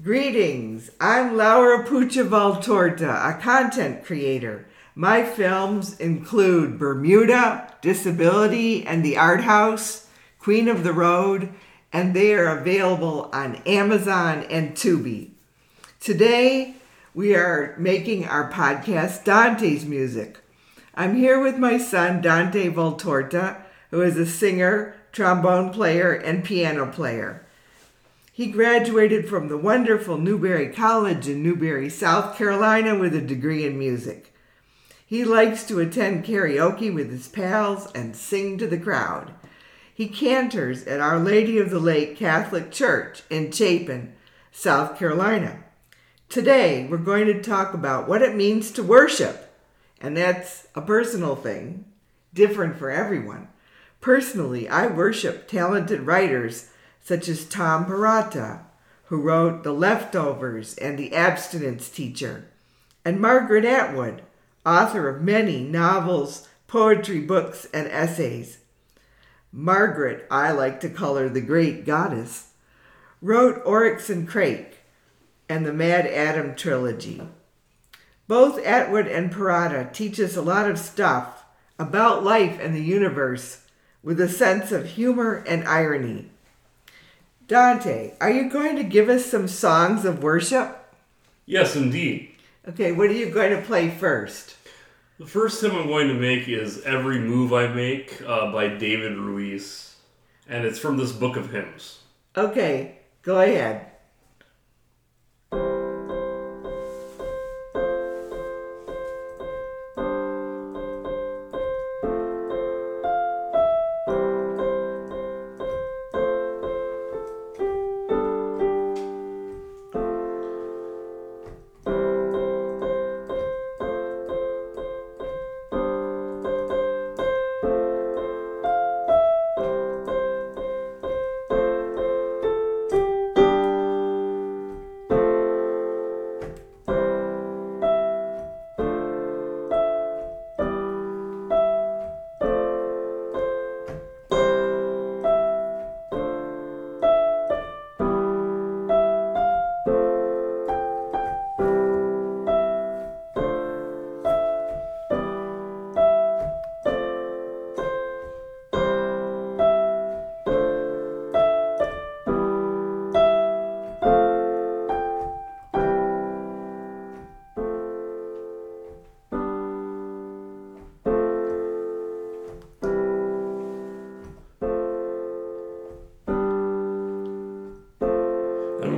Greetings. I'm Laura Pucha Valtorta, a content creator. My films include Bermuda, Disability, and the Art House, Queen of the Road, and they are available on Amazon and Tubi. Today, we are making our podcast Dante's Music. I'm here with my son, Dante Valtorta, who is a singer, trombone player, and piano player. He graduated from the wonderful Newberry College in Newberry, South Carolina, with a degree in music. He likes to attend karaoke with his pals and sing to the crowd. He cantors at Our Lady of the Lake Catholic Church in Chapin, South Carolina. Today, we're going to talk about what it means to worship, and that's a personal thing, different for everyone. Personally, I worship talented writers such as Tom Perrotta, who wrote The Leftovers and The Abstinence Teacher, and Margaret Atwood, author of many novels, poetry books, and essays. Margaret, I like to call her the great goddess, wrote Oryx and Crake and the MaddAddam trilogy. Both Atwood and Perrotta teach us a lot of stuff about life and the universe with a sense of humor and irony. Dante, are you going to give us some songs of worship? Yes, indeed. Okay, what are you going to play first? The first hymn I'm going to make is Every Move I Make uh, by David Ruis, and it's from this book of hymns. Okay, go ahead.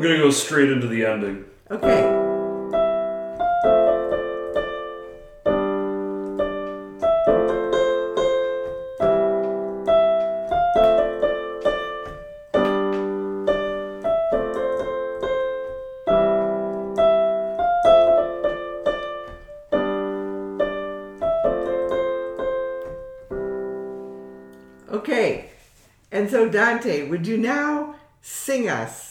I'm to go straight into the ending. Okay. Okay, and so Dante, would you now sing us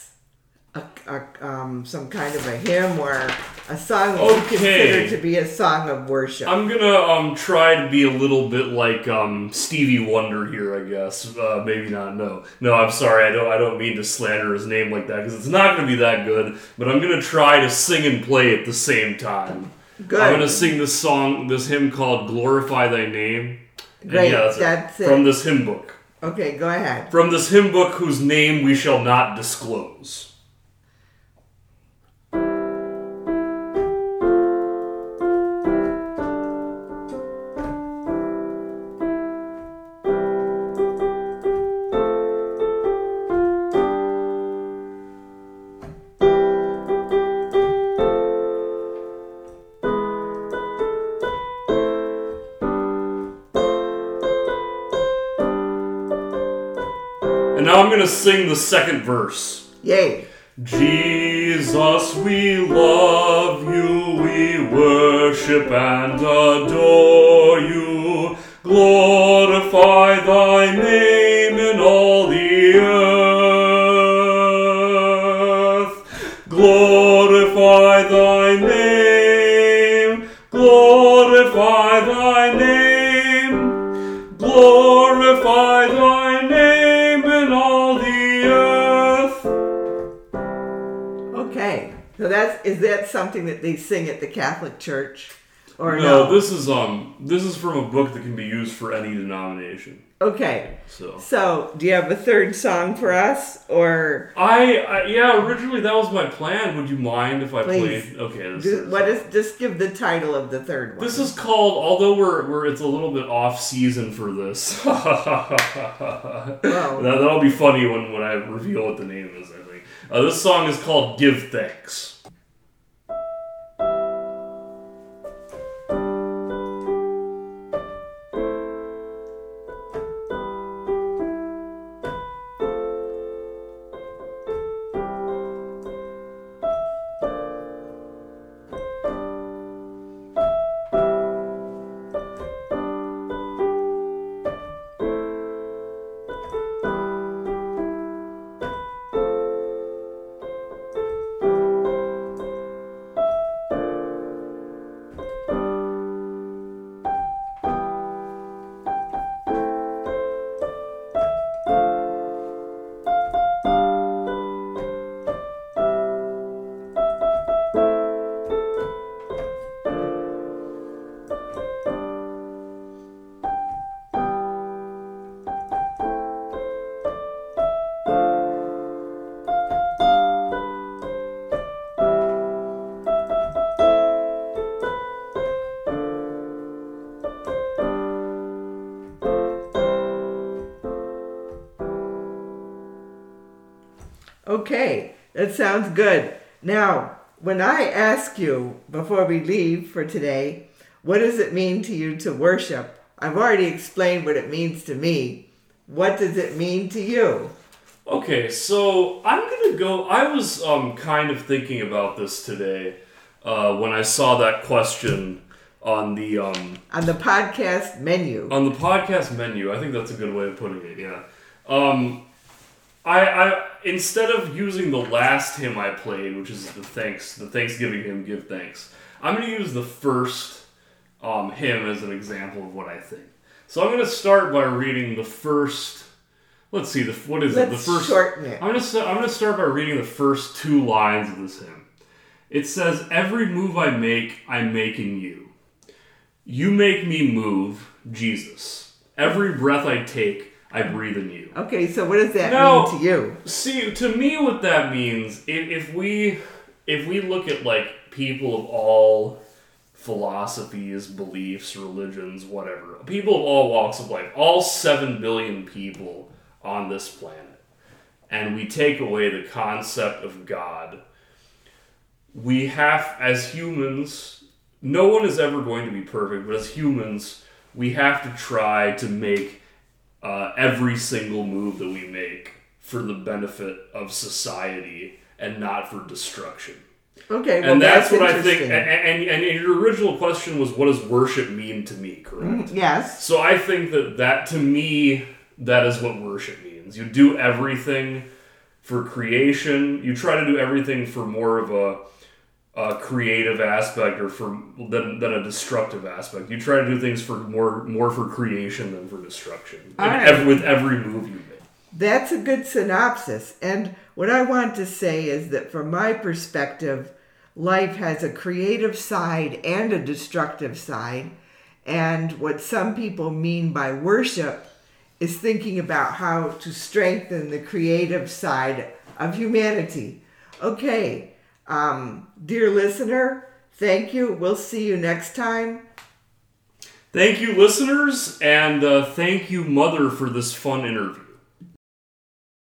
a, a, um, some kind of a hymn or a song that you consider to be a song of worship? I'm gonna um try to be a little bit like um Stevie Wonder here, I guess. Uh, maybe not. No, no. I'm sorry. I don't. I don't mean to slander his name like that because it's not gonna be that good. But I'm gonna try to sing and play at the same time. Good. I'm gonna sing this song, this hymn called "Glorify Thy Name." Great, yeah, that's it. From this hymn book. Okay, go ahead. From this hymn book whose name we shall not disclose. Now I'm gonna sing the second verse. Yay. Jesus, we love you, we worship and adore you. Glorify thy name in all the earth. Glorify thy name. Glorify thy name. Glorify that's is that something that they sing at the Catholic Church, or no, no? this is um this is from a book that can be used for any denomination. okay. So So do you have a third song for us, or I, I yeah, originally that was my plan. Would you mind if I Please. played? Okay, this do, is, what is? Just give the title of the third one. This is called, although we're, we're it's a little bit off season for this. that, that'll be funny when, when I reveal what the name is, I think. Uh, this song is called Give Thanks. Okay, that sounds good. Now, when I ask you before we leave for today, what does it mean to you to worship? I've already explained what it means to me. What does it mean to you? Okay, so I'm gonna go. I was um, kind of thinking about this today uh, when I saw that question on the um, On the podcast menu. on the podcast menu. I think that's a good way of putting it. Yeah. Um, I, I instead of using the last hymn I played, which is the thanks, the Thanksgiving hymn, give thanks. I'm going to use the first um, hymn as an example of what I think. So I'm going to start by reading the first. Let's see the what is it? Let's The first. shorten it. I'm going to I'm going to start by reading the first two lines of this hymn. It says, "Every move I make, I'm making you. You make me move, Jesus. Every breath I take, I breathe in you." Okay, so what does that No. mean to you? See, to me, what that means, if, if we if we look at like people of all philosophies, beliefs, religions, whatever, people of all walks of life, all seven billion people on this planet, and we take away the concept of God, we have, as humans, no one is ever going to be perfect, but as humans, we have to try to make uh, every single move that we make for the benefit of society and not for destruction. Okay, well and that's, that's, what I think. And, and, and your original question was, what does worship mean to me? Correct. Yes. So I think that that to me, that is what worship means. You do everything for creation. You try to do everything for more of a, a creative aspect or for than, than a destructive aspect. You try to do things for more more for creation than for destruction. All right. ev- with every move you make. That's a good synopsis. And what I want to say is that from my perspective, life has a creative side and a destructive side. And what some people mean by worship is thinking about how to strengthen the creative side of humanity. Okay, um, dear listener, thank you. We'll see you next time. Thank you, listeners, and uh, thank you, Mother, for this fun interview.